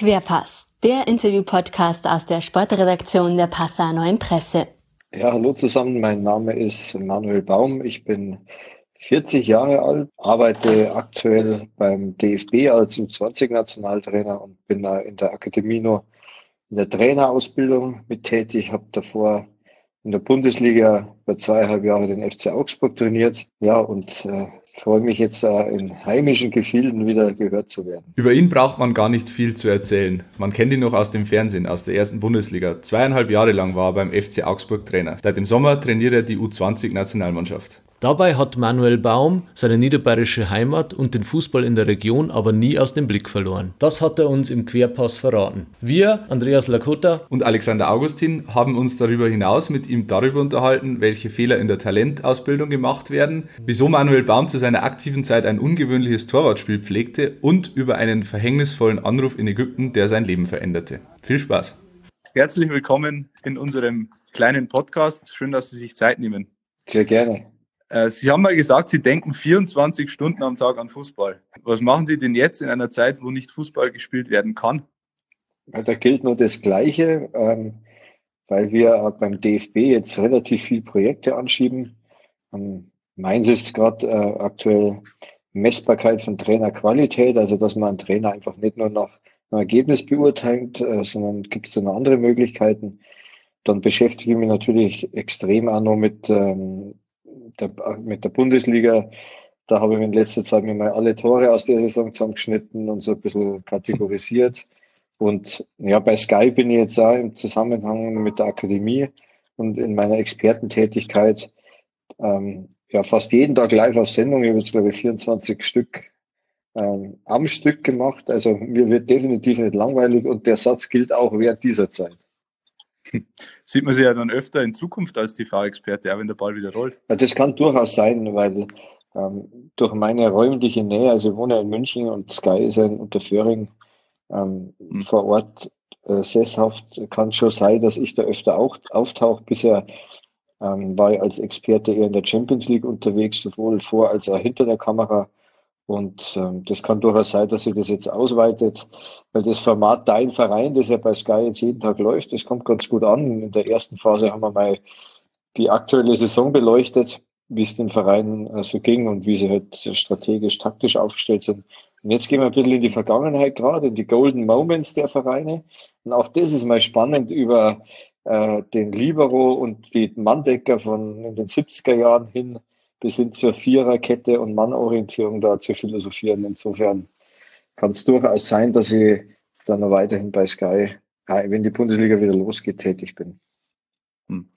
Querpass, der Interview-Podcast aus der Sportredaktion der Passauer Neuen Presse. Ja, hallo zusammen. Mein Name ist Manuel Baum. Ich bin 40 Jahre alt, arbeite aktuell beim DFB als U20-Nationaltrainer und bin da in der Akademie nur in der Trainerausbildung mit tätig. Habe davor in der Bundesliga bei zweieinhalb Jahren den FC Augsburg trainiert. Ja, und äh, freue mich jetzt in heimischen Gefilden wieder gehört zu werden. Über ihn braucht man gar nicht viel zu erzählen. Man kennt ihn noch aus dem Fernsehen, aus der ersten Bundesliga. Zweieinhalb Jahre lang war er beim FC Augsburg Trainer. Seit dem Sommer trainiert er die U20-Nationalmannschaft. Dabei hat Manuel Baum seine niederbayerische Heimat und den Fußball in der Region aber nie aus dem Blick verloren. Das hat er uns im Querpass verraten. Wir, Andreas Lakota und Alexander Augustin, haben uns darüber hinaus mit ihm darüber unterhalten, welche Fehler in der Talentausbildung gemacht werden, wieso Manuel Baum zu seiner aktiven Zeit ein ungewöhnliches Torwartspiel pflegte und über einen verhängnisvollen Anruf in Ägypten, der sein Leben veränderte. Viel Spaß! Herzlich willkommen in unserem kleinen Podcast. Schön, dass Sie sich Zeit nehmen. Sehr gerne. Äh, Sie haben mal gesagt, Sie denken 24 Stunden am Tag an Fußball. Was machen Sie denn jetzt in einer Zeit, wo nicht Fußball gespielt werden kann? Da gilt nur das Gleiche, ähm, weil wir beim DFB jetzt relativ viele Projekte anschieben. Ähm, meins ist gerade äh, aktuell Messbarkeit von Trainerqualität, also dass man einen Trainer einfach nicht nur nach einem Ergebnis beurteilt, äh, sondern gibt es dann andere Möglichkeiten. Dann beschäftige ich mich natürlich extrem auch noch mit ähm, der, mit der Bundesliga. Da habe ich in letzter Zeit mir mal alle Tore aus der Saison zusammengeschnitten und so ein bisschen kategorisiert. Und ja, bei Sky bin ich jetzt auch im Zusammenhang mit der Akademie und in meiner Expertentätigkeit ähm, ja fast jeden Tag live auf Sendung. Ich habe jetzt, glaube ich, 24 Stück ähm, am Stück gemacht. Also mir wird definitiv nicht langweilig und der Satz gilt auch während dieser Zeit. Sieht man sie ja dann öfter in Zukunft als TV-Experte, auch wenn der Ball wieder rollt. Ja, das kann durchaus sein, weil ähm, durch meine räumliche Nähe, also ich wohne in München und Sky ist in Unterföhring ähm, mhm. vor Ort äh, sesshaft, kann schon sein, dass ich da öfter auch auftauche. Bisher ähm, war ich als Experte eher in der Champions League unterwegs, sowohl vor als auch hinter der Kamera. Und ähm, das kann durchaus sein, dass sich das jetzt ausweitet, weil das Format Dein Verein, das ja bei Sky jetzt jeden Tag läuft, das kommt ganz gut an. In der ersten Phase haben wir mal die aktuelle Saison beleuchtet, wie es den Vereinen äh, so ging und wie sie halt strategisch, taktisch aufgestellt sind. Und jetzt gehen wir ein bisschen in die Vergangenheit gerade, in die Golden Moments der Vereine. Und auch das ist mal spannend über äh, den Libero und die Manndecker von in den 70er Jahren hin bis hin zur Viererkette und Mannorientierung da zu philosophieren. Insofern kann es durchaus sein, dass ich dann noch weiterhin bei Sky, wenn die Bundesliga wieder losgeht, tätig bin. Hm.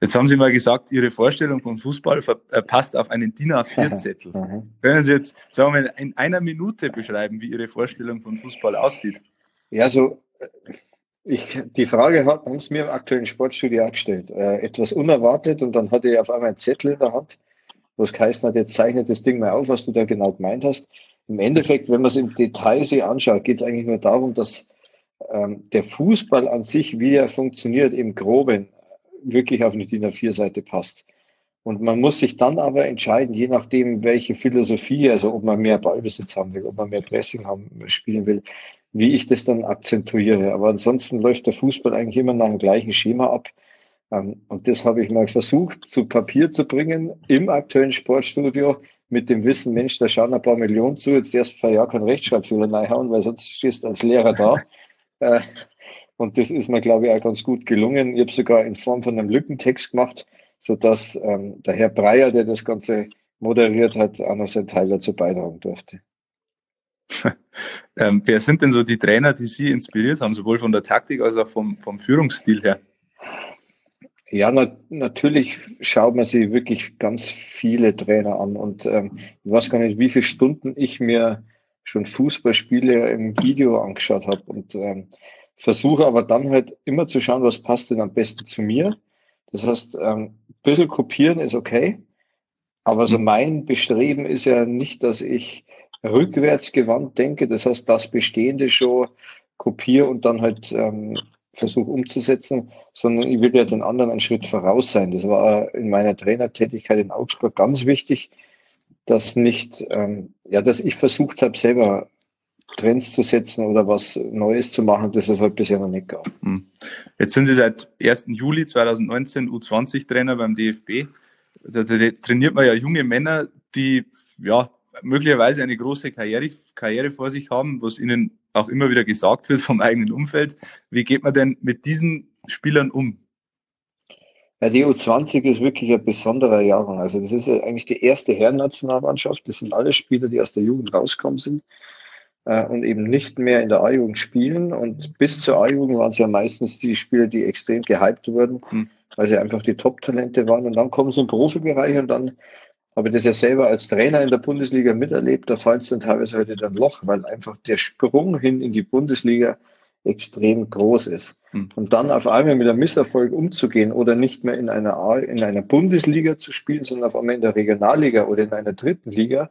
Jetzt haben Sie mal gesagt, Ihre Vorstellung von Fußball äh, passt auf einen DIN A4-Zettel. Können Sie jetzt, sagen wir mal, in einer Minute beschreiben, wie Ihre Vorstellung von Fußball aussieht? Ja, so, äh, ich, die Frage hat, haben Sie mir im aktuellen Sportstudio auch gestellt. Äh, etwas unerwartet und dann hatte ich auf einmal einen Zettel in der Hand was geheißen hat, jetzt zeichnet das Ding mal auf, was du da genau gemeint hast. Im Endeffekt, wenn man es im Detail sich anschaut, geht es eigentlich nur darum, dass ähm, der Fußball an sich, wie er funktioniert, im Groben wirklich auf eine DIN A4-Seite passt. Und man muss sich dann aber entscheiden, je nachdem, welche Philosophie, also ob man mehr Ballbesitz haben will, ob man mehr Pressing haben, spielen will, wie ich das dann akzentuiere. Aber ansonsten läuft der Fußball eigentlich immer nach dem gleichen Schema ab. Ähm, und das habe ich mal versucht zu Papier zu bringen im aktuellen Sportstudio mit dem Wissen, Mensch, da schauen ein paar Millionen zu, jetzt erst für Jahr keinen Rechtschreibfehler reinhauen, weil sonst stehst du als Lehrer da. Äh, und das ist mir, glaube ich, auch ganz gut gelungen. Ich habe sogar in Form von einem Lückentext gemacht, sodass ähm, der Herr Breyer, der das Ganze moderiert hat, auch noch seinen Teil dazu beitragen durfte. ähm, wer sind denn so die Trainer, die Sie inspiriert haben, sowohl von der Taktik als auch vom, vom Führungsstil her? Ja, na, natürlich schaut man sich wirklich ganz viele Trainer an und ähm, ich weiß gar nicht, wie viele Stunden ich mir schon Fußballspiele im Video angeschaut habe und ähm, versuche aber dann halt immer zu schauen, was passt denn am besten zu mir. Das heißt, ähm, ein bisschen kopieren ist okay, aber so mein Bestreben ist ja nicht, dass ich rückwärts gewandt denke, das heißt, das Bestehende schon kopiere und dann halt ähm, versuche umzusetzen, sondern ich will ja den anderen einen Schritt voraus sein. Das war in meiner Trainertätigkeit in Augsburg ganz wichtig, dass nicht, ähm, ja, dass ich versucht habe, selber Trends zu setzen oder was Neues zu machen, das es halt bisher noch nicht gab. Hm. Jetzt sind Sie seit 1. Juli 2019 U20-Trainer beim DFB. Da trainiert man ja junge Männer, die ja möglicherweise eine große Karriere, Karriere vor sich haben, was ihnen auch immer wieder gesagt wird vom eigenen Umfeld. Wie geht man denn mit diesen Spielern um? Ja, die U20 ist wirklich ein besonderer Jahrgang. Also das ist eigentlich die erste Herrennationalmannschaft. Das sind alle Spieler, die aus der Jugend rauskommen sind äh, und eben nicht mehr in der A-Jugend spielen. Und bis zur A-Jugend waren es ja meistens die Spieler, die extrem gehypt wurden, mhm. weil sie einfach die Top-Talente waren. Und dann kommen sie im Profibereich und dann habe das ja selber als Trainer in der Bundesliga miterlebt. Da fällt es dann teilweise heute dann Loch, weil einfach der Sprung hin in die Bundesliga extrem groß ist. Mhm. Und dann auf einmal mit einem Misserfolg umzugehen oder nicht mehr in einer, A, in einer Bundesliga zu spielen, sondern auf einmal in der Regionalliga oder in einer dritten Liga,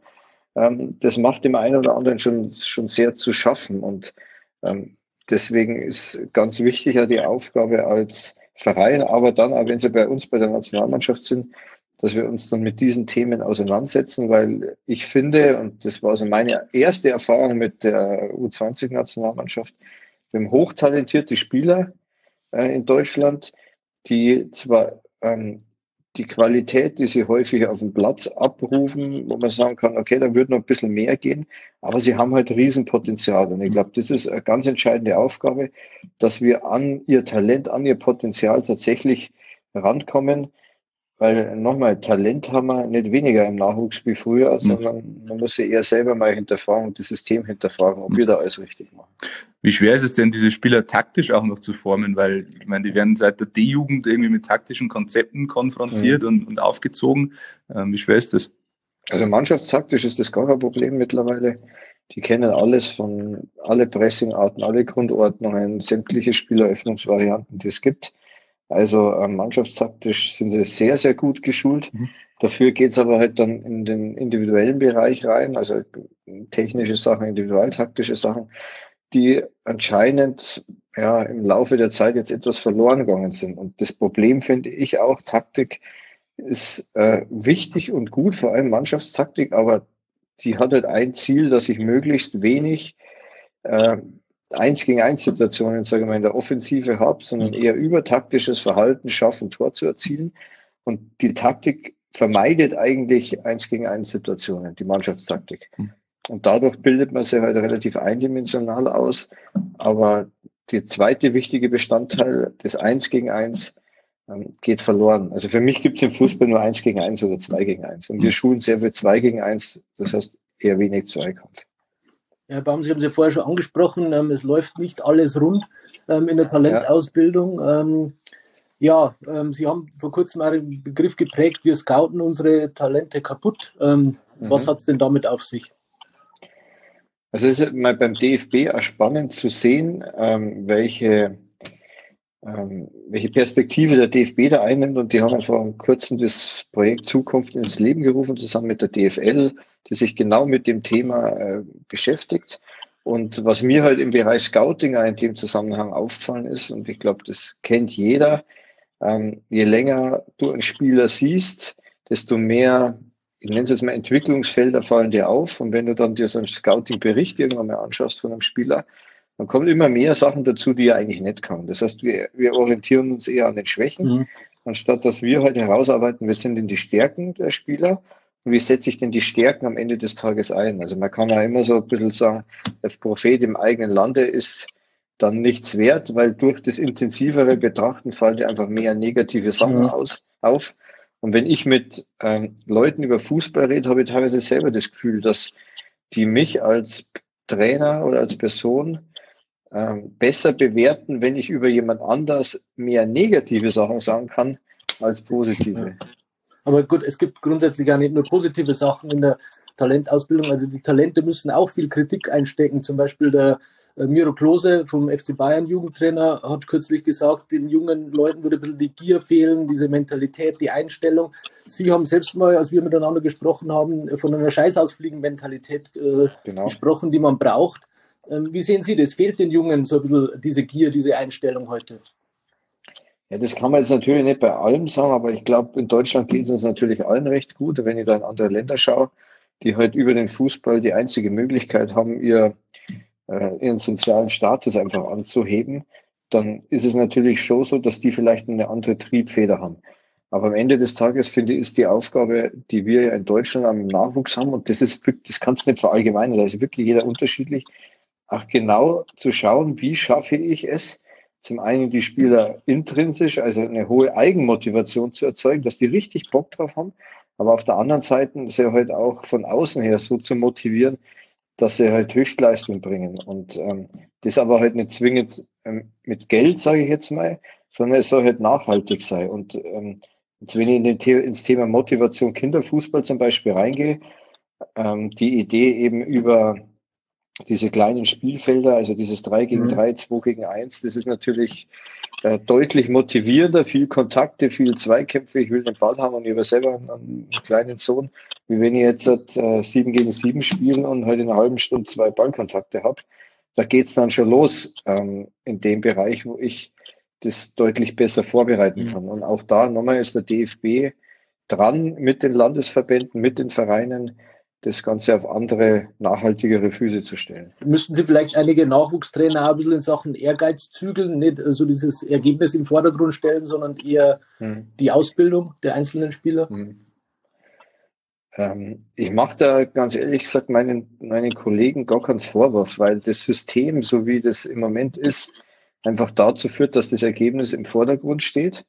ähm, das macht dem einen oder anderen schon, schon sehr zu schaffen. Und ähm, deswegen ist ganz wichtig ja die Aufgabe als Verein, aber dann, auch wenn Sie bei uns bei der Nationalmannschaft sind, dass wir uns dann mit diesen Themen auseinandersetzen, weil ich finde, und das war also meine erste Erfahrung mit der U20-Nationalmannschaft, wir haben hochtalentierte Spieler äh, in Deutschland, die zwar ähm, die Qualität, die sie häufig auf dem Platz abrufen, wo man sagen kann, okay, da würde noch ein bisschen mehr gehen, aber sie haben halt Riesenpotenzial. Und ich glaube, das ist eine ganz entscheidende Aufgabe, dass wir an ihr Talent, an ihr Potenzial tatsächlich rankommen. Weil nochmal, Talent haben wir nicht weniger im Nachwuchs wie früher, mhm. sondern man muss sich eher selber mal hinterfragen und das System hinterfragen, ob wir da alles richtig machen. Wie schwer ist es denn, diese Spieler taktisch auch noch zu formen? Weil, ich meine, die werden seit der D-Jugend irgendwie mit taktischen Konzepten konfrontiert mhm. und, und aufgezogen. Ähm, wie schwer ist das? Also mannschaftstaktisch ist das gar kein Problem mittlerweile. Die kennen alles von alle Pressingarten, alle Grundordnungen, sämtliche Spieleröffnungsvarianten, die es gibt. Also ähm, mannschaftstaktisch sind sie sehr, sehr gut geschult. Mhm. Dafür geht's aber halt dann in den individuellen Bereich rein, also technische Sachen, individualtaktische Sachen die anscheinend ja im Laufe der Zeit jetzt etwas verloren gegangen sind. Und das Problem finde ich auch, Taktik ist äh, wichtig und gut, vor allem Mannschaftstaktik, aber die hat halt ein Ziel, dass ich möglichst wenig äh, eins gegen eins Situationen, sage ich mal, in der Offensive habe, sondern mhm. eher über taktisches Verhalten schaffen, Tor zu erzielen. Und die Taktik vermeidet eigentlich eins gegen eins Situationen, die Mannschaftstaktik. Mhm. Und dadurch bildet man sich halt relativ eindimensional aus. Aber der zweite wichtige Bestandteil des Eins gegen Eins ähm, geht verloren. Also für mich gibt es im Fußball nur Eins gegen Eins oder Zwei gegen Eins. Und wir mhm. schulen sehr viel Zwei gegen Eins, das heißt eher wenig Zweikampf. Herr Baum, Sie haben es ja vorher schon angesprochen, ähm, es läuft nicht alles rund ähm, in der Talentausbildung. Ja. Ähm, ja, ähm, Sie haben vor kurzem auch den Begriff geprägt, wir scouten unsere Talente kaputt. Ähm, mhm. Was hat es denn damit auf sich? Also es ist mal beim DFB auch spannend zu sehen, ähm, welche, welche Perspektive der DFB da einnimmt. Und die haben vor kurzem das Projekt Zukunft ins Leben gerufen, zusammen mit der DFL, die sich genau mit dem Thema äh, beschäftigt. Und was mir halt im Bereich Scouting in dem Zusammenhang aufgefallen ist, und ich glaube, das kennt jeder, ähm, je länger du einen Spieler siehst, desto mehr ich nenne es jetzt mal Entwicklungsfelder fallen dir auf. Und wenn du dann dir so einen Scouting-Bericht irgendwann mal anschaust von einem Spieler, dann kommen immer mehr Sachen dazu, die er eigentlich nicht kann. Das heißt, wir, wir orientieren uns eher an den Schwächen, mhm. anstatt dass wir halt herausarbeiten, wir sind denn die Stärken der Spieler wie setze ich denn die Stärken am Ende des Tages ein? Also man kann ja immer so ein bisschen sagen, der Prophet im eigenen Lande ist dann nichts wert, weil durch das intensivere Betrachten fallen dir einfach mehr negative Sachen mhm. aus, auf. Und wenn ich mit ähm, Leuten über Fußball rede, habe ich teilweise selber das Gefühl, dass die mich als Trainer oder als Person ähm, besser bewerten, wenn ich über jemand anders mehr negative Sachen sagen kann als positive. Aber gut, es gibt grundsätzlich ja nicht nur positive Sachen in der Talentausbildung. Also die Talente müssen auch viel Kritik einstecken. Zum Beispiel der äh, Miro Klose vom FC Bayern Jugendtrainer hat kürzlich gesagt, den jungen Leuten würde ein bisschen die Gier fehlen, diese Mentalität, die Einstellung. Sie haben selbst mal, als wir miteinander gesprochen haben, von einer Scheißausfliegen-Mentalität äh, genau. gesprochen, die man braucht. Ähm, wie sehen Sie das? Fehlt den Jungen so ein bisschen diese Gier, diese Einstellung heute? Ja, das kann man jetzt natürlich nicht bei allem sagen, aber ich glaube, in Deutschland geht es uns natürlich allen recht gut. Wenn ich da in andere Länder schaue, die halt über den Fußball die einzige Möglichkeit haben, ihr äh, ihren sozialen Status einfach anzuheben, dann ist es natürlich schon so, dass die vielleicht eine andere Triebfeder haben. Aber am Ende des Tages, finde ich, ist die Aufgabe, die wir ja in Deutschland am Nachwuchs haben, und das ist das kannst du nicht verallgemeinern, da ist wirklich jeder unterschiedlich, auch genau zu schauen, wie schaffe ich es, zum einen die Spieler intrinsisch, also eine hohe Eigenmotivation zu erzeugen, dass die richtig Bock drauf haben, aber auf der anderen Seite sie halt auch von außen her so zu motivieren, dass sie halt Höchstleistung bringen. Und ähm, das aber halt nicht zwingend ähm, mit Geld, sage ich jetzt mal, sondern es soll halt nachhaltig sein. Und ähm, jetzt, wenn ich in The ins Thema Motivation Kinderfußball zum Beispiel reingehe, ähm, die Idee eben über diese kleinen Spielfelder, also dieses 3 gegen 3, mhm. 2 gegen 1, das ist natürlich äh, deutlich motivierender, viel Kontakte, viel Zweikämpfe, ich will den Ball haben und ich habe selber einen, einen, kleinen Sohn, wie wenn ich jetzt äh, 7 gegen 7 spiele und halt in einer halben Stunde zwei Ballkontakte habe. Da geht's dann schon los ähm, in dem Bereich, wo ich das deutlich besser vorbereiten mhm. kann. Und auch da nochmal ist der DFB dran mit den Landesverbänden, mit den Vereinen, das Ganze auf andere, nachhaltigere Füße zu stellen. Müssten Sie vielleicht einige Nachwuchstrainer ein bisschen in Sachen Ehrgeiz zügeln, nicht so dieses Ergebnis im Vordergrund stellen, sondern eher hm. die Ausbildung der einzelnen Spieler? Hm. Ähm, ich mache da ganz ehrlich gesagt meinen, meinen Kollegen gar keinen Vorwurf, weil das System, so wie das im Moment ist, einfach dazu führt, dass das Ergebnis im Vordergrund steht.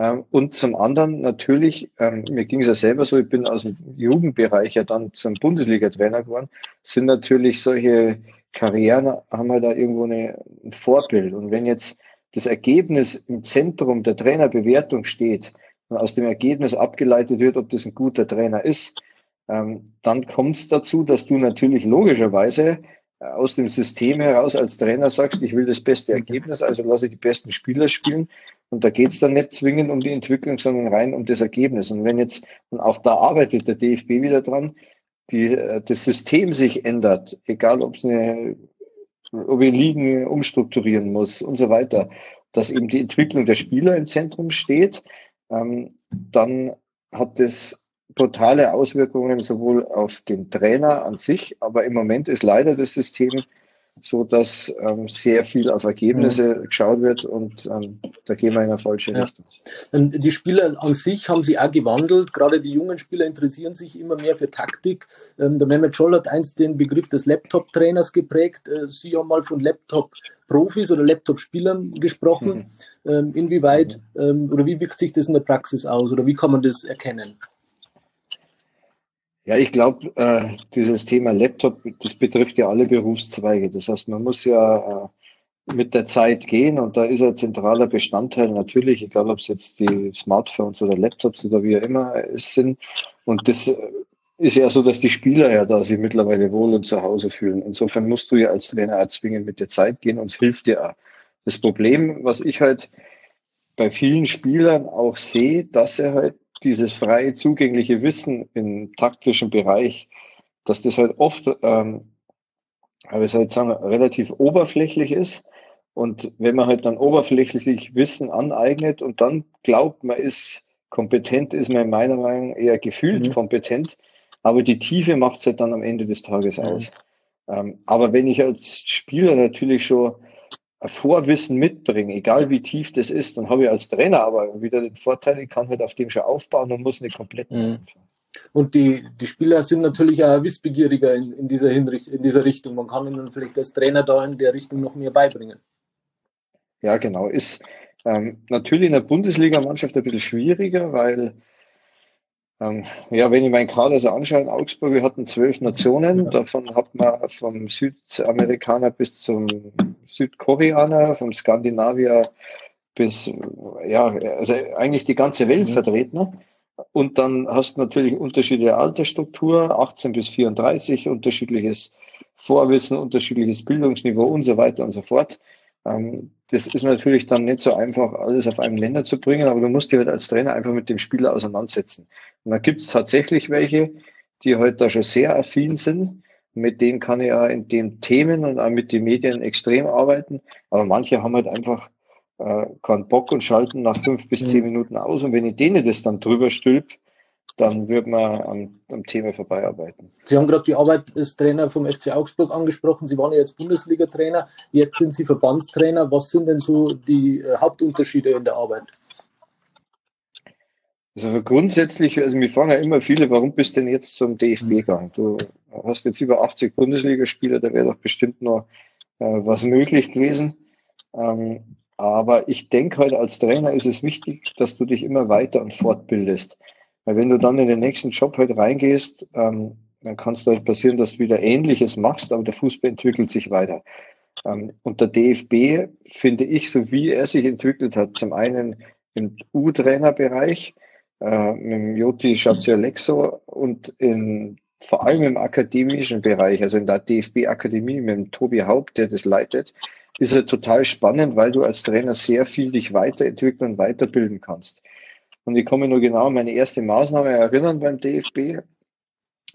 Ähm, und zum anderen natürlich, ähm, mir ging es ja selber so, ich bin aus dem Jugendbereich ja dann zum Bundesliga-Trainer geworden, sind natürlich solche Karrieren, haben wir da irgendwo eine, ein Vorbild. Und wenn jetzt das Ergebnis im Zentrum der Trainerbewertung steht und aus dem Ergebnis abgeleitet wird, ob das ein guter Trainer ist, ähm, dann kommt es dazu, dass du natürlich logischerweise aus dem System heraus als Trainer sagst, ich will das beste Ergebnis, also lasse ich die besten Spieler spielen. Und da geht es dann nicht zwingend um die Entwicklung, sondern rein um das Ergebnis. Und wenn jetzt, und auch da arbeitet der DFB wieder dran, die, äh, das System sich ändert, egal ob es eine, ob ich Ligen umstrukturieren muss und so weiter, dass eben die Entwicklung der Spieler im Zentrum steht, ähm, dann hat das brutale Auswirkungen sowohl auf den Trainer an sich, aber im Moment ist leider das System so, dass ähm, sehr viel auf Ergebnisse mhm. geschaut wird und ähm, da gehen wir in eine falsche ja. Richtung. Die Spieler an sich haben sich auch gewandelt. Gerade die jungen Spieler interessieren sich immer mehr für Taktik. Ähm, der Mehmet Scholl hat einst den Begriff des Laptop-Trainers geprägt. Äh, Sie haben mal von Laptop-Profis oder Laptop-Spielern gesprochen. Mhm. Ähm, inwieweit mhm. Ähm, oder wie wirkt sich das in der Praxis aus oder wie kann man das erkennen? Ja, ich glaube, äh, dieses Thema Laptop, das betrifft ja alle Berufszweige. Das heißt, man muss ja äh, mit der Zeit gehen und da ist ein zentraler Bestandteil natürlich, egal ob es jetzt die Smartphones oder Laptops oder wie auch immer es sind. Und das ist ja so, dass die Spieler ja da sich mittlerweile wohl und zu Hause fühlen. Insofern musst du ja als Trainer auch zwingend mit der Zeit gehen und es hilft dir auch. Das Problem, was ich halt bei vielen Spielern auch sehe, dass er halt dieses frei zugängliche Wissen im taktischen Bereich, dass das halt oft, ähm, aber ich jetzt sagen, relativ oberflächlich ist. Und wenn man halt dann oberflächlich Wissen aneignet und dann glaubt, man ist kompetent, ist man in meiner Meinung eher gefühlt mhm. kompetent. Aber die Tiefe macht es halt dann am Ende des Tages mhm. aus. Ähm, aber wenn ich als Spieler natürlich schon Vorwissen mitbringen, egal wie tief das ist, dann habe ich als Trainer aber wieder den Vorteil, ich kann halt auf dem schon aufbauen und muss nicht komplett mhm. Und die, die Spieler sind natürlich auch wissbegieriger in, in, dieser Hinricht, in dieser Richtung. Man kann ihnen vielleicht als Trainer da in der Richtung noch mehr beibringen. Ja, genau. Ist ähm, natürlich in der Bundesliga-Mannschaft ein bisschen schwieriger, weil ähm, ja, wenn ich meinen Kader so anschaue, in Augsburg, wir hatten zwölf Nationen, davon hat man vom Südamerikaner bis zum Südkoreaner, vom Skandinavier bis, ja, also eigentlich die ganze Welt mhm. vertreten. Und dann hast du natürlich unterschiedliche Altersstruktur, 18 bis 34, unterschiedliches Vorwissen, unterschiedliches Bildungsniveau und so weiter und so fort. Ähm, das ist natürlich dann nicht so einfach, alles auf einem Länder zu bringen, aber du musst dich halt als Trainer einfach mit dem Spieler auseinandersetzen. Und da gibt es tatsächlich welche, die heute halt da schon sehr affin sind. Mit denen kann ich ja in den Themen und auch mit den Medien extrem arbeiten. Aber manche haben halt einfach äh, keinen Bock und schalten nach fünf bis zehn mhm. Minuten aus. Und wenn ich denen das dann drüber stülp, dann wird man am, am Thema vorbeiarbeiten. Sie haben gerade die Arbeit als Trainer vom FC Augsburg angesprochen. Sie waren ja jetzt Bundesliga-Trainer, jetzt sind Sie Verbandstrainer. Was sind denn so die äh, Hauptunterschiede in der Arbeit? Also grundsätzlich, also mir fragen ja immer viele, warum bist du denn jetzt zum DFB mhm. gegangen? Du hast jetzt über 80 Bundesligaspieler, da wäre doch bestimmt noch äh, was möglich gewesen. Ähm, aber ich denke halt, als Trainer ist es wichtig, dass du dich immer weiter und fortbildest. Weil wenn du dann in den nächsten Job halt reingehst, ähm, dann kann es halt passieren, dass du wieder Ähnliches machst, aber der Fußball entwickelt sich weiter. Ähm, und der DFB, finde ich, so wie er sich entwickelt hat, zum einen im U-Trainerbereich, äh, mit dem Joti Schatziolexo und in, vor allem im akademischen Bereich, also in der DFB-Akademie mit dem Tobi Haupt, der das leitet, ist halt total spannend, weil du als Trainer sehr viel dich weiterentwickeln und weiterbilden kannst. Und ich komme nur genau an meine erste Maßnahme erinnern beim DFB.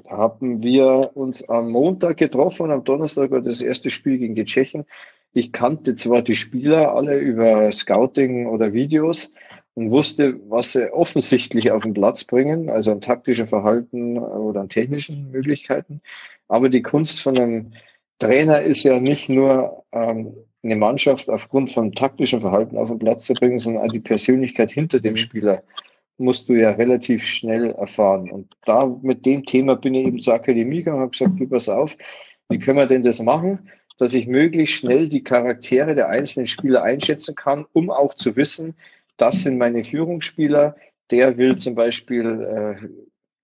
Da haben wir uns am Montag getroffen am Donnerstag war das erste Spiel gegen die Tschechen. Ich kannte zwar die Spieler alle über Scouting oder Videos und wusste, was sie offensichtlich auf den Platz bringen, also an taktischen Verhalten oder an technischen Möglichkeiten. Aber die Kunst von einem Trainer ist ja nicht nur ähm, eine Mannschaft aufgrund von taktischem Verhalten auf den Platz zu bringen, sondern auch die Persönlichkeit hinter dem mhm. Spieler musst du ja relativ schnell erfahren. Und da mit dem Thema bin ich eben zur Akademie gegangen und habe gesagt, du pass auf, wie können wir denn das machen, dass ich möglichst schnell die Charaktere der einzelnen Spieler einschätzen kann, um auch zu wissen, das sind meine Führungsspieler, der will zum Beispiel äh,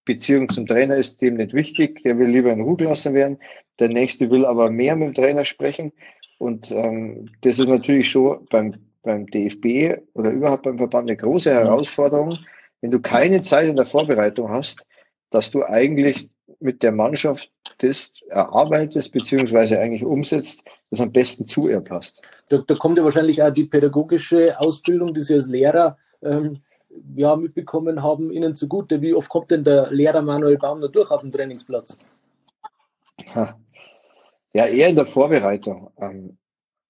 Beziehung zum Trainer ist dem nicht wichtig, der will lieber in Ruhe gelassen werden. Der nächste will aber mehr mit dem Trainer sprechen. Und ähm, das ist natürlich schon beim, beim DFB oder überhaupt beim Verband eine große Herausforderung, wenn du keine Zeit in der Vorbereitung hast, dass du eigentlich mit der Mannschaft das erarbeitest, beziehungsweise eigentlich umsetzt, das am besten zu ihr passt. Da, da kommt ja wahrscheinlich auch die pädagogische Ausbildung, die Sie als Lehrer ähm, ja, mitbekommen haben, Ihnen zugute. Wie oft kommt denn der Lehrer Manuel Baum da durch auf dem Trainingsplatz? Ja, eher in der Vorbereitung. Ähm,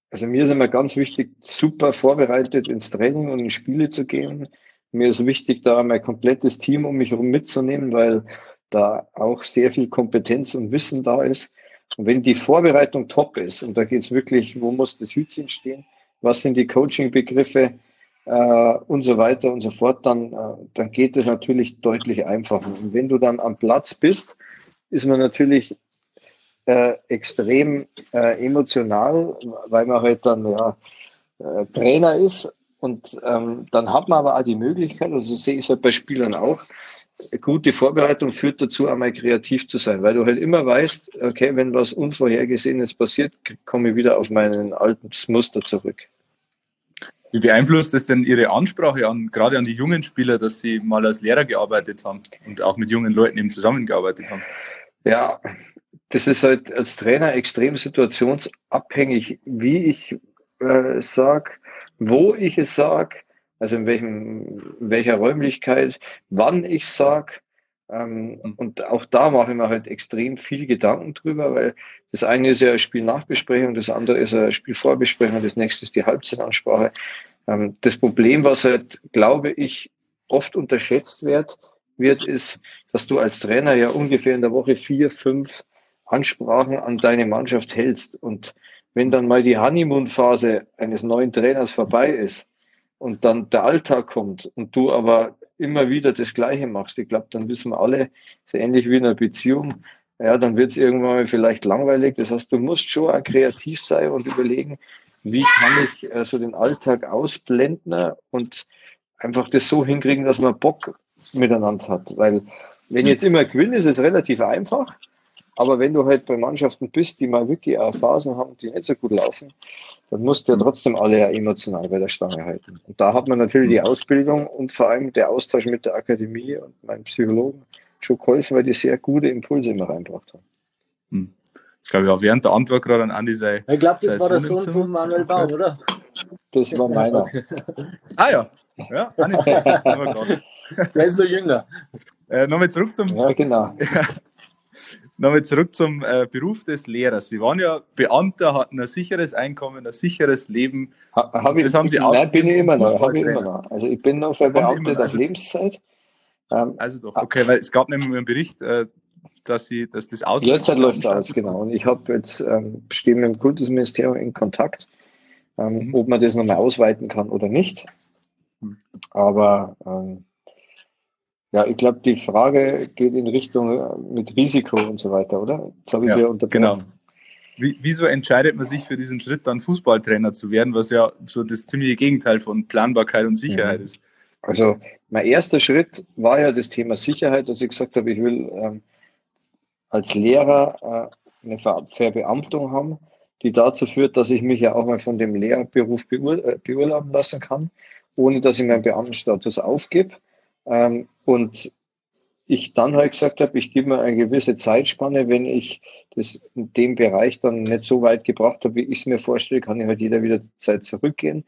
also mir ist immer ganz wichtig, super vorbereitet ins Training und in Spiele zu gehen. Mir ist wichtig, da mein komplettes Team um mich herum mitzunehmen, weil da auch sehr viel Kompetenz und Wissen da ist. Und wenn die Vorbereitung top ist, und da geht es wirklich, wo muss das Hütchen stehen, was sind die Coaching-Begriffe äh, und so weiter und so fort, dann, äh, dann geht es natürlich deutlich einfacher. Und wenn du dann am Platz bist, ist man natürlich äh, extrem äh, emotional, weil man halt dann ja, äh, Trainer ist. Und ähm, dann hat man aber auch die Möglichkeit, also sehe ich es halt bei Spielern auch, gute Vorbereitung führt dazu, einmal kreativ zu sein, weil du halt immer weißt, okay, wenn was Unvorhergesehenes passiert, komme ich wieder auf meinen alten Muster zurück. Wie beeinflusst das denn Ihre Ansprache an, gerade an die jungen Spieler, dass Sie mal als Lehrer gearbeitet haben und auch mit jungen Leuten eben zusammengearbeitet haben? Ja, das ist halt als Trainer extrem situationsabhängig, wie ich äh, sage, wo ich es sage, also in, welchem, in welcher Räumlichkeit, wann ich sage. Ähm, und auch da mache ich mir halt extrem viel Gedanken drüber, weil das eine ist ja Spielnachbesprechung, das andere ist eine Spielvorbesprechung, das nächste ist die Halbzeitansprache. Ähm, das Problem, was halt, glaube ich, oft unterschätzt wird, wird, ist, dass du als Trainer ja ungefähr in der Woche vier, fünf Ansprachen an deine Mannschaft hältst. Und wenn dann mal die Honeymoon-Phase eines neuen Trainers vorbei ist und dann der Alltag kommt und du aber immer wieder das Gleiche machst, ich glaube, dann wissen wir alle, so ähnlich wie in einer Beziehung, ja, dann wird es irgendwann mal vielleicht langweilig. Das heißt, du musst schon auch kreativ sein und überlegen, wie kann ich äh, so den Alltag ausblenden und einfach das so hinkriegen, dass man Bock miteinander hat. Weil wenn jetzt immer gewinne, ist es relativ einfach. Aber wenn du halt bei Mannschaften bist, die mal wirklich auch Phasen haben, die nicht so gut laufen, dann musst du ja trotzdem alle ja emotional bei der Stange halten. Und da hat man natürlich die Ausbildung und vor allem der Austausch mit der Akademie und meinen Psychologen schon geholfen, weil die sehr gute Impulse immer reinbracht haben. Hm. Ich glaube, ja, während der Antwort gerade an Andi sei. Ich glaube, das war der Sohn von Manuel Baum, oder? Das war meiner. ah ja. Ja, Andi. der ist nur jünger. Äh, Nochmal zurück zum. Ja, genau. Nochmal zurück zum äh, Beruf des Lehrers. Sie waren ja Beamter, hatten ein sicheres Einkommen, ein sicheres Leben. Ha, hab ich, das haben Sie auch. Nein, bin ich immer noch. Habe ich immer noch. Also ich bin noch verbeamtet auf Lebenszeit. Ähm, also doch, okay, weil es gab nämlich einen Bericht, äh, dass sie, dass das aus. Jetzt läuft es aus, genau. Und ich habe jetzt ähm, stehen mit dem Kultusministerium in Kontakt, ähm, mhm. ob man das nochmal ausweiten kann oder nicht. Mhm. Aber ähm, ja, ich glaube, die Frage geht in Richtung äh, mit Risiko und so weiter, oder? Jetzt habe ich ja, sie unterbrochen. Genau. Wie, wieso entscheidet man sich für diesen Schritt, dann Fußballtrainer zu werden, was ja so das ziemliche Gegenteil von Planbarkeit und Sicherheit mhm. ist? Also mein erster Schritt war ja das Thema Sicherheit, dass ich gesagt habe, ich will ähm, als Lehrer äh, eine Ver Verbeamtung haben, die dazu führt, dass ich mich ja auch mal von dem Lehrberuf äh, beurlauben lassen kann, ohne dass ich meinen Beamtenstatus aufgebe. Ähm, und ich dann halt gesagt habe, ich gebe mir eine gewisse Zeitspanne, wenn ich das in dem Bereich dann nicht so weit gebracht habe, wie ich es mir vorstelle, kann ich halt jeder wieder Zeit zurückgehen.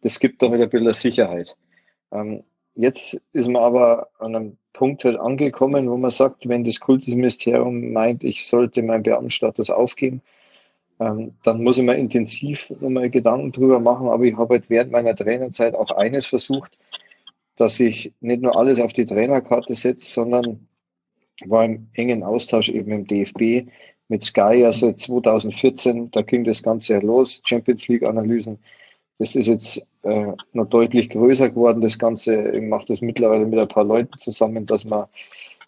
Das gibt doch halt ein bisschen Sicherheit. Ähm, jetzt ist man aber an einem Punkt halt angekommen, wo man sagt, wenn das Kultusministerium meint, ich sollte meinen Beamtenstatus aufgeben, ähm, dann muss ich mir intensiv nochmal Gedanken drüber machen. Aber ich habe halt während meiner Trainerzeit auch eines versucht, dass ich nicht nur alles auf die Trainerkarte setze, sondern war im engen Austausch eben im DFB mit Sky, also 2014, da ging das Ganze ja los, Champions League Analysen. Das ist jetzt äh, noch deutlich größer geworden, das Ganze. Ich mache das mittlerweile mit ein paar Leuten zusammen, dass wir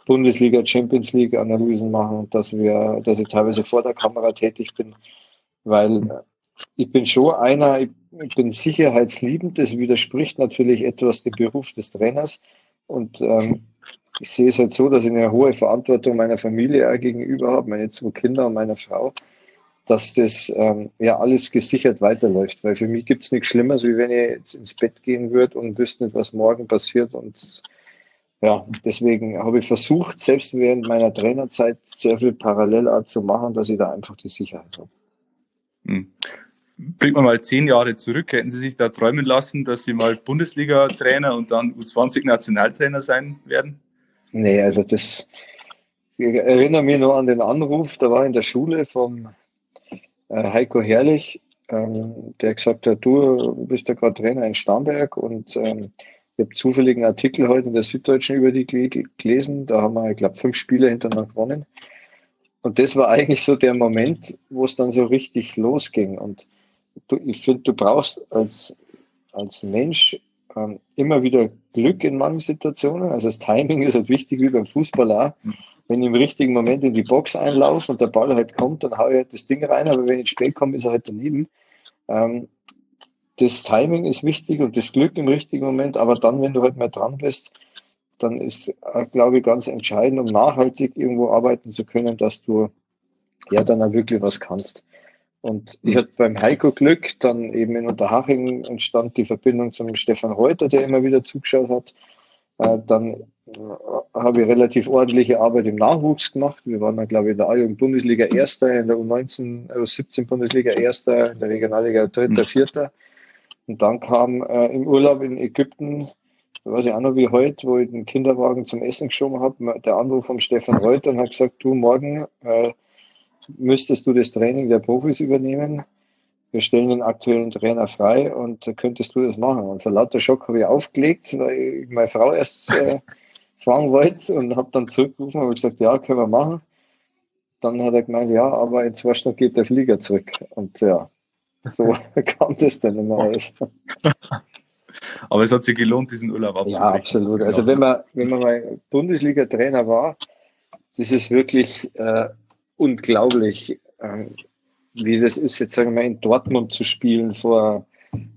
Bundesliga, Champions League Analysen machen, dass wir, dass ich teilweise vor der Kamera tätig bin, weil ich bin schon einer, ich bin sicherheitsliebend, das widerspricht natürlich etwas dem Beruf des Trainers. Und ähm, ich sehe es halt so, dass ich eine hohe Verantwortung meiner Familie gegenüber habe, meine zwei Kinder und meiner Frau, dass das ähm, ja alles gesichert weiterläuft. Weil für mich gibt es nichts Schlimmeres, wie wenn ich jetzt ins Bett gehen würde und wüsste nicht, was morgen passiert. Und ja, deswegen habe ich versucht, selbst während meiner Trainerzeit sehr viel Parallelart zu machen, dass ich da einfach die Sicherheit habe. Hm bringt man mal zehn Jahre zurück, hätten Sie sich da träumen lassen, dass Sie mal Bundesliga-Trainer und dann U20-Nationaltrainer sein werden? Nee, also das, ich erinnere mich noch an den Anruf, da war in der Schule vom äh, Heiko Herrlich, ähm, der gesagt hat, du bist ja gerade Trainer in Starnberg und ähm, ich habe zufälligen Artikel heute in der Süddeutschen über die gelesen, da haben wir, ich glaube, fünf Spiele hintereinander gewonnen. Und das war eigentlich so der Moment, wo es dann so richtig losging. Und du, ich finde, du brauchst als, als Mensch ähm, immer wieder Glück in manchen Situationen. Also das Timing ist halt wichtig wie beim Fußball auch. Mhm. Wenn ich im richtigen Moment in die Box einlaufe und der Ball halt kommt, dann haue ich halt das Ding rein, aber wenn ich spät komme, ist er halt daneben. Ähm, das Timing ist wichtig und das Glück im richtigen Moment, aber dann, wenn du halt mehr dran bist, dann ist, äh, glaube ich, ganz entscheidend, um nachhaltig irgendwo arbeiten zu können, dass du ja dann auch wirklich was kannst. Und ich hatte beim Heiko Glück, dann eben in Unterhaching entstand die Verbindung zum Stefan Reuter, der immer wieder zugeschaut hat. Äh, dann äh, habe ich relativ ordentliche Arbeit im Nachwuchs gemacht. Wir waren dann, glaube ich, in der A-Jugend-Bundesliga Erster, in der U19, U17 Bundesliga Erster, in der Regionalliga Dritter, mhm. Vierter. Und dann kam äh, im Urlaub in Ägypten, weiß ich auch noch wie heute, wo ich den Kinderwagen zum Essen geschoben habe, der Anruf vom Stefan Reuter und hat gesagt, du morgen äh, müsstest du das Training der Profis übernehmen. Wir stellen den aktuellen Trainer frei und könntest du das machen. Und vor lauter Schock habe ich aufgelegt, weil ich meine Frau erst äh, fragen wollte und habe dann zurückgerufen und gesagt, ja, können wir machen. Dann hat er gemeint, ja, aber in zwei Stunden geht der Flieger zurück. Und ja, so kam das dann immer alles. Aber es hat sich gelohnt, diesen Urlaub abzubrechen. Ja, absolut. Also wenn man, wenn man mal Bundesliga-Trainer war, das ist wirklich äh, unglaublich, ähm, wie das ist, jetzt sagen wir mal, in Dortmund zu spielen vor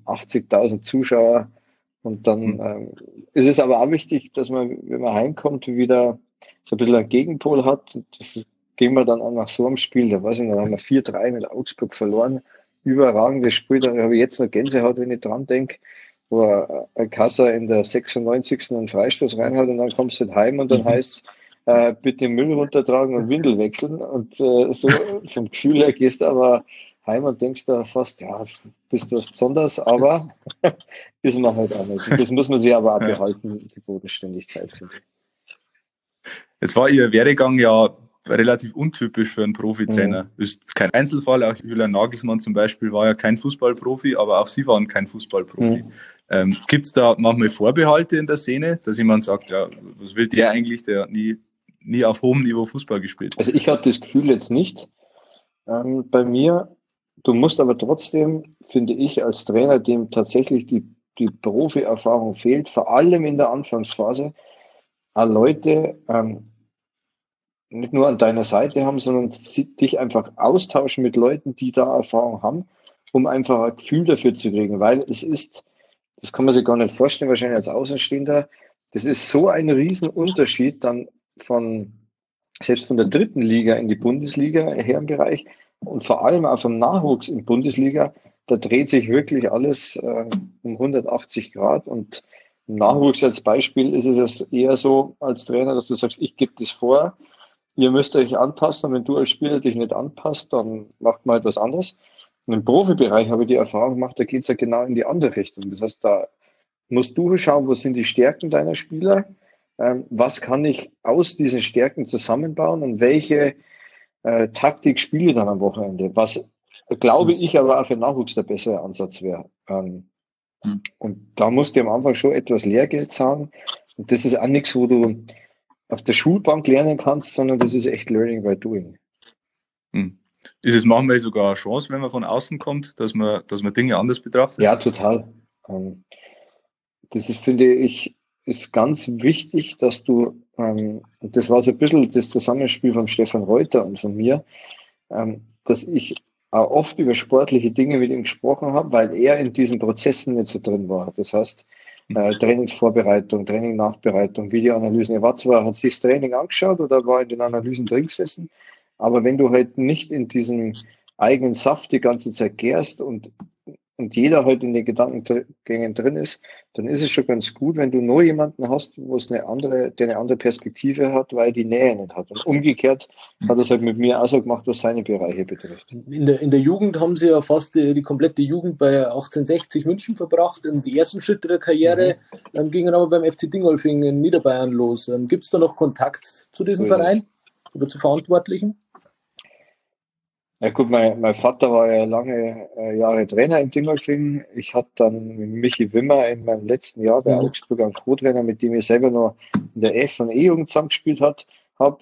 80.000 Zuschauer. Und dann mhm. ähm, ist es aber auch wichtig, dass man, wenn man heimkommt, wieder so ein bisschen einen Gegenpol hat. Das gehen wir dann auch nach so einem Spiel, da weiß ich noch, haben wir 4-3 mit Augsburg verloren. Überragendes Spiel, da habe ich jetzt noch Gänsehaut, wenn ich dran denke, wo Kassa in der 96. einen Freistoß reinhat und dann kommst du halt heim und dann mhm. heißt äh, bitte Müll runtertragen und Windel wechseln. Und äh, so vom Gefühl her gehst du aber heim und denkst da fast, ja, bist du was Besonderes, aber ist man halt auch nicht. Das muss man sich aber auch behalten, die Bodenständigkeit, Jetzt war Ihr Werdegang ja relativ untypisch für einen Profitrainer. Mhm. Ist kein Einzelfall, auch Julian Nagelsmann zum Beispiel war ja kein Fußballprofi, aber auch sie waren kein Fußballprofi. Mhm. Ähm, Gibt es da manchmal Vorbehalte in der Szene, dass jemand sagt, ja, was will der eigentlich, der nie, nie auf hohem Niveau Fußball gespielt Also ich habe das Gefühl jetzt nicht. Ähm, bei mir, du musst aber trotzdem, finde ich, als Trainer, dem tatsächlich die, die Profi-Erfahrung fehlt, vor allem in der Anfangsphase, Leute ähm, nicht nur an deiner Seite haben, sondern dich einfach austauschen mit Leuten, die da Erfahrung haben, um einfach ein Gefühl dafür zu kriegen, weil es ist, das kann man sich gar nicht vorstellen, wahrscheinlich als Außenstehender, das ist so ein Riesenunterschied dann von, selbst von der dritten Liga in die Bundesliga, Herrenbereich und vor allem auch vom Nachwuchs in Bundesliga, da dreht sich wirklich alles äh, um 180 Grad und im Nachwuchs als Beispiel ist es eher so als Trainer, dass du sagst, ich gebe das vor, ihr müsst euch anpassen und wenn du als Spieler dich nicht anpasst, dann macht man etwas anderes. Und im Profibereich habe ich die Erfahrung gemacht, da geht es ja genau in die andere Richtung. Das heißt, da musst du schauen, wo sind die Stärken deiner Spieler, was kann ich aus diesen Stärken zusammenbauen und welche äh, Taktik spiele ich dann am Wochenende. Was glaube ich aber auch für Nachwuchs der bessere Ansatz wäre. Ähm, und da musst du am Anfang schon etwas Lehrgeld zahlen. Und das ist auch nichts, wo du auf der Schulbank lernen kannst, sondern das ist echt Learning by Doing. Hm. Ist es manchmal sogar eine Chance, wenn man von außen kommt, dass man, dass man Dinge anders betrachtet? Ja, total. Ähm, das ist, finde ich, ist ganz wichtig, dass du, ähm, und das war so ein bisschen das Zusammenspiel von Stefan Reuter und von mir, ähm, dass ich auch oft über sportliche Dinge mit ihm gesprochen habe, weil er in diesen Prozessen nicht so drin war. Das heißt, äh, Trainingsvorbereitung, Training-Nachbereitung, Videoanalysen. Er war zwar, hat sich das Training angeschaut oder war in den Analysen drin gesessen, aber wenn du halt nicht in diesem eigenen Saft die ganze Zeit gärst und und jeder halt in den Gedankengängen drin ist, dann ist es schon ganz gut, wenn du nur jemanden hast, wo es eine andere, der eine andere Perspektive hat, weil die Nähe nicht hat. Und umgekehrt hat er es halt mit mir auch so gemacht, was seine Bereiche betrifft. In der, in der Jugend haben sie ja fast die, die komplette Jugend bei 1860 München verbracht. Und die ersten Schritte der Karriere mhm. ähm, gingen aber beim FC Dingolfing in Niederbayern los. Ähm, Gibt es da noch Kontakt zu diesem so Verein oder zu Verantwortlichen? Ja gut, mein, mein Vater war ja lange äh, Jahre Trainer in Dingolfing. Ich hatte dann mit Michi Wimmer in meinem letzten Jahr bei mhm. Augsburg einen Co-Trainer, mit dem ich selber noch in der F- und E-Jugend zusammengespielt habe.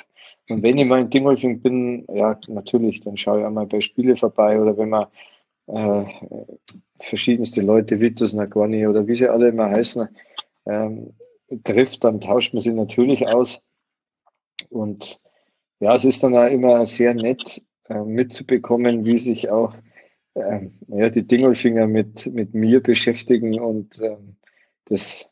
Und wenn ich mal in Dingolfing bin, ja natürlich, dann schaue ich auch mal bei Spiele vorbei oder wenn man äh, verschiedenste Leute, Vitus, Nagorni oder wie sie alle immer heißen, ähm, trifft, dann tauscht man sie natürlich aus. Und ja, es ist dann auch immer sehr nett, äh, mitzubekommen, wie sich auch äh, ja, die Dingolfinger mit, mit mir beschäftigen und äh, das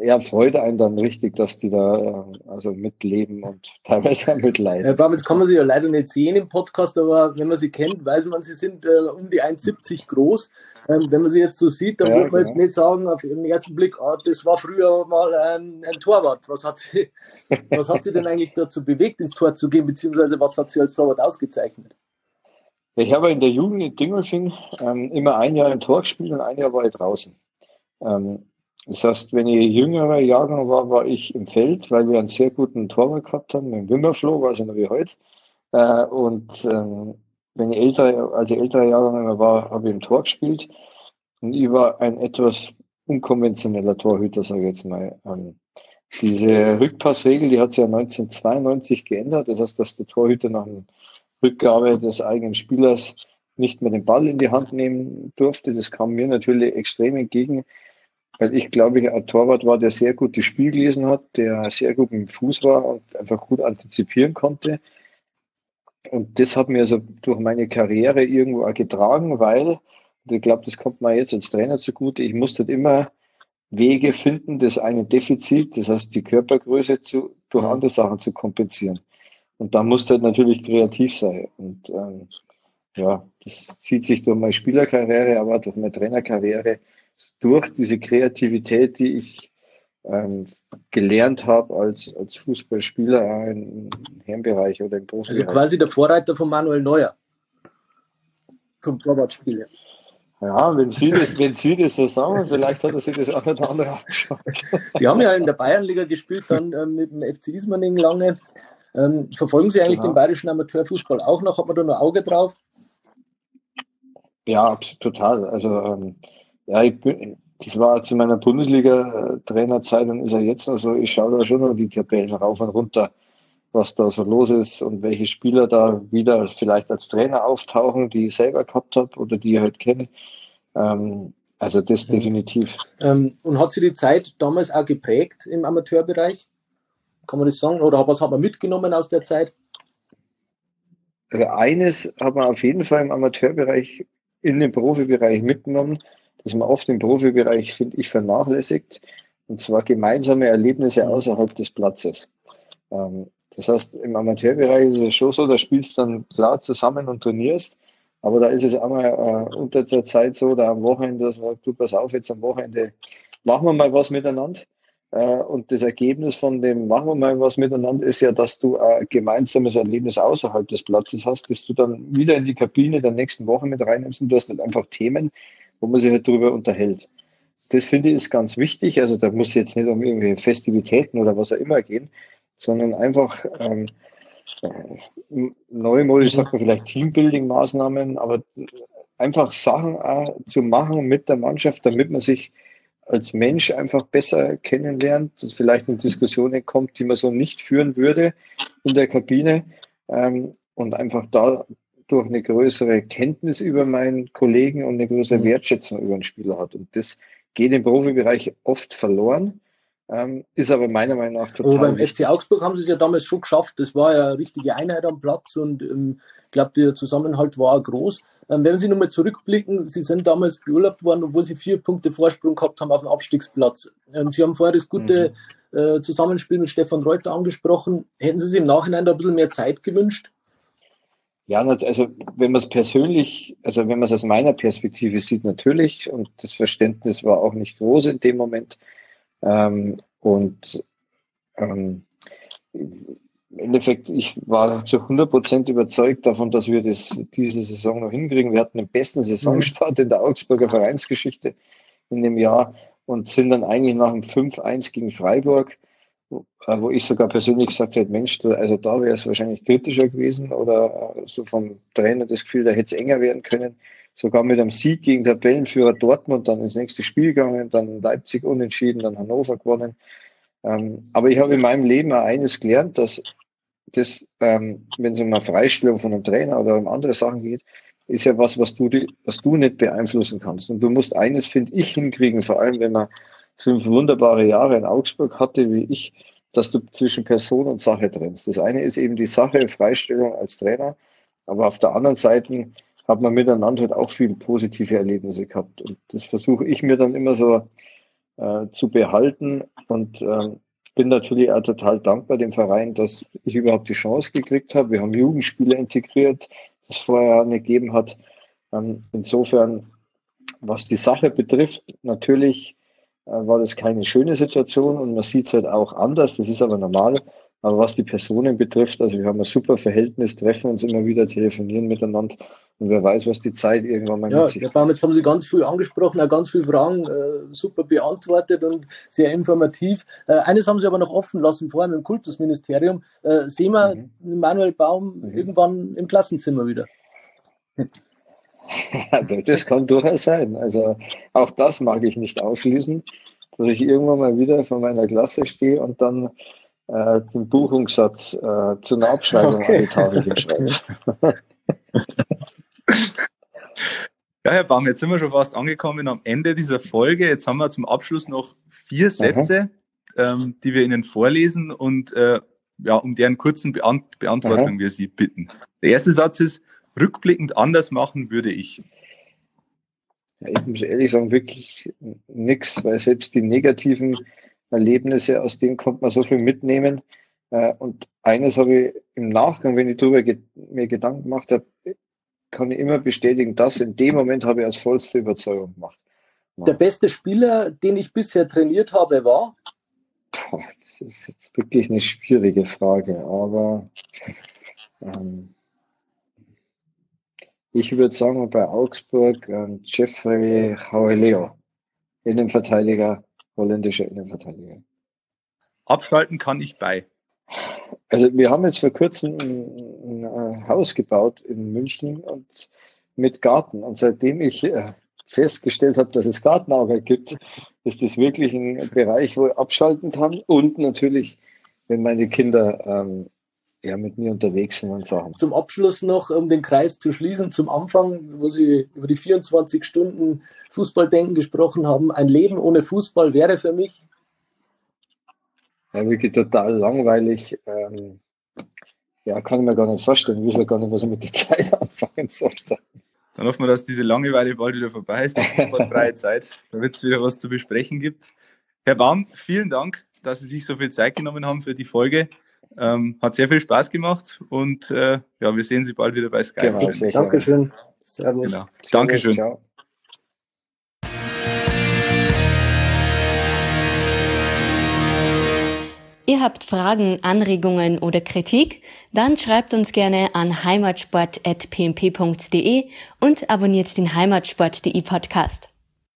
ja, freut einen dann richtig, dass die da äh, also mitleben und teilweise auch mitleiden. Ja, damit kann man sie ja leider nicht sehen im Podcast, aber wenn man sie kennt, weiß man, sie sind äh, um die 1,70 groß. Ähm, wenn man sie jetzt so sieht, dann ja, würde man genau. jetzt nicht sagen, auf den ersten Blick, ah, das war früher mal ein, ein Torwart. Was hat, sie, was hat sie denn eigentlich dazu bewegt, ins Tor zu gehen, beziehungsweise was hat sie als Torwart ausgezeichnet? Ich habe in der Jugend in Dingolfing ähm, immer ein Jahr im Tor gespielt und ein Jahr war ich draußen. Ähm, das heißt, wenn ich jüngerer Jahrgang war, war ich im Feld, weil wir einen sehr guten Torwart gehabt haben, mit Wimmerfloh, also noch wie heute. Äh, und ähm, wenn ich älter, als ich älterer Jahrgang war, habe ich im Tor gespielt. Und ich war ein etwas unkonventioneller Torhüter, sage ich jetzt mal. Ähm, diese Rückpassregel, die hat sich ja 1992 geändert. Das heißt, dass der Torhüter nach einer Rückgabe des eigenen Spielers nicht mehr den Ball in die Hand nehmen durfte. Das kam mir natürlich extrem entgegen, weil ich glaube, ich ein Torwart war, der sehr gut das Spiel gelesen hat, der sehr gut mit dem Fuß war und einfach gut antizipieren konnte. Und das hat mir also durch meine Karriere irgendwo auch getragen, weil, und ich glaube, das kommt mir jetzt als Trainer zugute, ich musste halt immer Wege finden, das eine Defizit, das heißt die Körpergröße zu, durch andere Sachen zu kompensieren. Und da musste halt natürlich kreativ sein. Und ähm, ja, das zieht sich durch meine Spielerkarriere, aber durch meine Trainerkarriere durch diese Kreativität, die ich ähm, gelernt habe als, als Fußballspieler im Herrenbereich oder im Profi. Also quasi der Vorreiter von Manuel Neuer. Vom Torwartspiel. Ja, wenn Sie, das, wenn Sie das so sagen, vielleicht hat er sich das auch nicht andere angeschaut. Sie haben ja in der Bayernliga gespielt, dann äh, mit dem FC Ismaning lange. Ähm, verfolgen Sie eigentlich genau. den bayerischen Amateurfußball auch noch? Hat man da ein Auge drauf? Ja, total. Also ähm, ja, ich bin, das war zu meiner Bundesliga-Trainerzeit und ist ja jetzt noch so, ich schaue da schon noch die Tabellen rauf und runter, was da so los ist und welche Spieler da wieder vielleicht als Trainer auftauchen, die ich selber gehabt habe oder die ich halt kenne. Ähm, also das ja. definitiv. Ähm, und hat sie die Zeit damals auch geprägt im Amateurbereich? Kann man das sagen? Oder was hat man mitgenommen aus der Zeit? Also eines hat man auf jeden Fall im Amateurbereich in den Profibereich mitgenommen, dass man oft im Profibereich, finde ich, vernachlässigt, und zwar gemeinsame Erlebnisse mhm. außerhalb des Platzes. Ähm, das heißt, im Amateurbereich ist es schon so, da spielst du dann klar zusammen und trainierst, aber da ist es einmal äh, unter der Zeit so, da am Wochenende, dass man sagt, du pass auf, jetzt am Wochenende machen wir mal was miteinander. Äh, und das Ergebnis von dem machen wir mal was miteinander ist ja, dass du ein gemeinsames Erlebnis außerhalb des Platzes hast, dass du dann wieder in die Kabine der nächsten Woche mit reinnimmst und du hast halt einfach Themen, wo man sich halt drüber unterhält. Das finde ich ist ganz wichtig. Also da muss jetzt nicht um irgendwelche Festivitäten oder was auch immer gehen, sondern einfach ähm, äh, neumodisch sagt man vielleicht Teambuilding-Maßnahmen, aber einfach Sachen zu machen mit der Mannschaft, damit man sich als Mensch einfach besser kennenlernt, dass vielleicht in Diskussionen kommt, die man so nicht führen würde in der Kabine ähm, und einfach da durch eine größere Kenntnis über meinen Kollegen und eine größere mhm. Wertschätzung über den Spieler hat. Und das geht im Profibereich oft verloren, ähm, ist aber meiner Meinung nach total. Aber beim wichtig. FC Augsburg haben sie es ja damals schon geschafft. Das war ja eine richtige Einheit am Platz und ähm, ich glaube, der Zusammenhalt war groß. Ähm, wenn Sie nochmal zurückblicken, Sie sind damals beurlaubt worden, obwohl Sie vier Punkte Vorsprung gehabt haben auf dem Abstiegsplatz. Ähm, Sie haben vorher das gute mhm. äh, Zusammenspiel mit Stefan Reuter angesprochen. Hätten Sie sich im Nachhinein da ein bisschen mehr Zeit gewünscht? Ja, also wenn man es persönlich, also wenn man es aus meiner Perspektive sieht, natürlich, und das Verständnis war auch nicht groß in dem Moment. Ähm, und ähm, im Endeffekt, ich war zu 100 Prozent überzeugt davon, dass wir das diese Saison noch hinkriegen. Wir hatten den besten Saisonstart in der Augsburger Vereinsgeschichte in dem Jahr und sind dann eigentlich nach dem 5-1 gegen Freiburg wo ich sogar persönlich gesagt hätte, Mensch, also da wäre es wahrscheinlich kritischer gewesen oder äh, so vom Trainer das Gefühl, da hätte es enger werden können. Sogar mit einem Sieg gegen Tabellenführer Dortmund, dann ins nächste Spiel gegangen, dann Leipzig unentschieden, dann Hannover gewonnen. Ähm, aber ich habe in meinem Leben auch eines gelernt, dass das, ähm, wenn es um eine Freistellung von einem Trainer oder um andere Sachen geht, ist ja was, was du, was du nicht beeinflussen kannst. Und du musst eines, finde ich, hinkriegen, vor allem wenn man fünf wunderbare Jahre in Augsburg hatte, wie ich, dass du zwischen Person und Sache trennst. Das eine ist eben die Sache, Freistellung als Trainer, aber auf der anderen Seite hat man miteinander halt auch viele positive Erlebnisse gehabt. Und das versuche ich mir dann immer so äh, zu behalten und äh, bin natürlich auch total dankbar dem Verein, dass ich überhaupt die Chance gekriegt habe. Wir haben Jugendspiele integriert, das vorher nicht gegeben hat. Ähm, insofern, was die Sache betrifft, natürlich war das keine schöne Situation und man sieht es halt auch anders, das ist aber normal. Aber was die Personen betrifft, also wir haben ein super Verhältnis, treffen uns immer wieder, telefonieren miteinander und wer weiß, was die Zeit irgendwann mal ja, mit sich Ja, damit haben Sie ganz viel angesprochen, auch ganz viele Fragen äh, super beantwortet und sehr informativ. Äh, eines haben Sie aber noch offen lassen, vor allem im Kultusministerium. Äh, sehen wir mhm. Manuel Baum mhm. irgendwann im Klassenzimmer wieder? Das kann durchaus sein. Also auch das mag ich nicht ausschließen, dass ich irgendwann mal wieder vor meiner Klasse stehe und dann äh, den Buchungssatz äh, zu einer Abschreibung okay. an die Tafel hinschreibe. Ja, Herr Baum, jetzt sind wir schon fast angekommen am Ende dieser Folge. Jetzt haben wir zum Abschluss noch vier Sätze, ähm, die wir Ihnen vorlesen und äh, ja, um deren kurzen Beant Beantwortung Aha. wir Sie bitten. Der erste Satz ist, rückblickend anders machen würde ich? Ja, ich muss ehrlich sagen, wirklich nichts, weil selbst die negativen Erlebnisse, aus denen kommt man so viel mitnehmen. Äh, und eines habe ich im Nachgang, wenn ich darüber mir Gedanken gemacht habe, kann ich immer bestätigen, dass in dem Moment habe ich als vollste Überzeugung gemacht. Der beste Spieler, den ich bisher trainiert habe, war? Boah, das ist jetzt wirklich eine schwierige Frage, aber ähm, ich würde sagen, bei Augsburg ähm, Jeffrey Haueleo, Innenverteidiger, holländischer Innenverteidiger. Abschalten kann ich bei. Also wir haben jetzt vor kurzem ein, ein Haus gebaut in München und mit Garten. Und seitdem ich äh, festgestellt habe, dass es Gartenarbeit gibt, ist das wirklich ein Bereich, wo ich abschalten kann und natürlich, wenn meine Kinder ähm, ja, mit mir unterwegs sind und Sachen. Zum Abschluss noch, um den Kreis zu schließen, zum Anfang, wo Sie über die 24 Stunden Fußballdenken gesprochen haben. Ein Leben ohne Fußball wäre für mich? Ja, wirklich total langweilig. Ähm, ja, kann ich mir gar nicht vorstellen. Ich weiß gar nicht, was ich mit der Zeit anfangen soll. Dann hoffen wir, dass diese Langeweile bald wieder vorbei ist, freie Zeit, damit es wieder was zu besprechen gibt. Herr Baum, vielen Dank, dass Sie sich so viel Zeit genommen haben für die Folge. Ähm, hat sehr viel Spaß gemacht und äh, ja, wir sehen Sie bald wieder bei Sky. Genau, Dankeschön. Servus. Genau. Dankeschön. Ciao. Ihr habt Fragen, Anregungen oder Kritik? Dann schreibt uns gerne an heimatsport.pmp.de und abonniert den Heimatsport.de Podcast.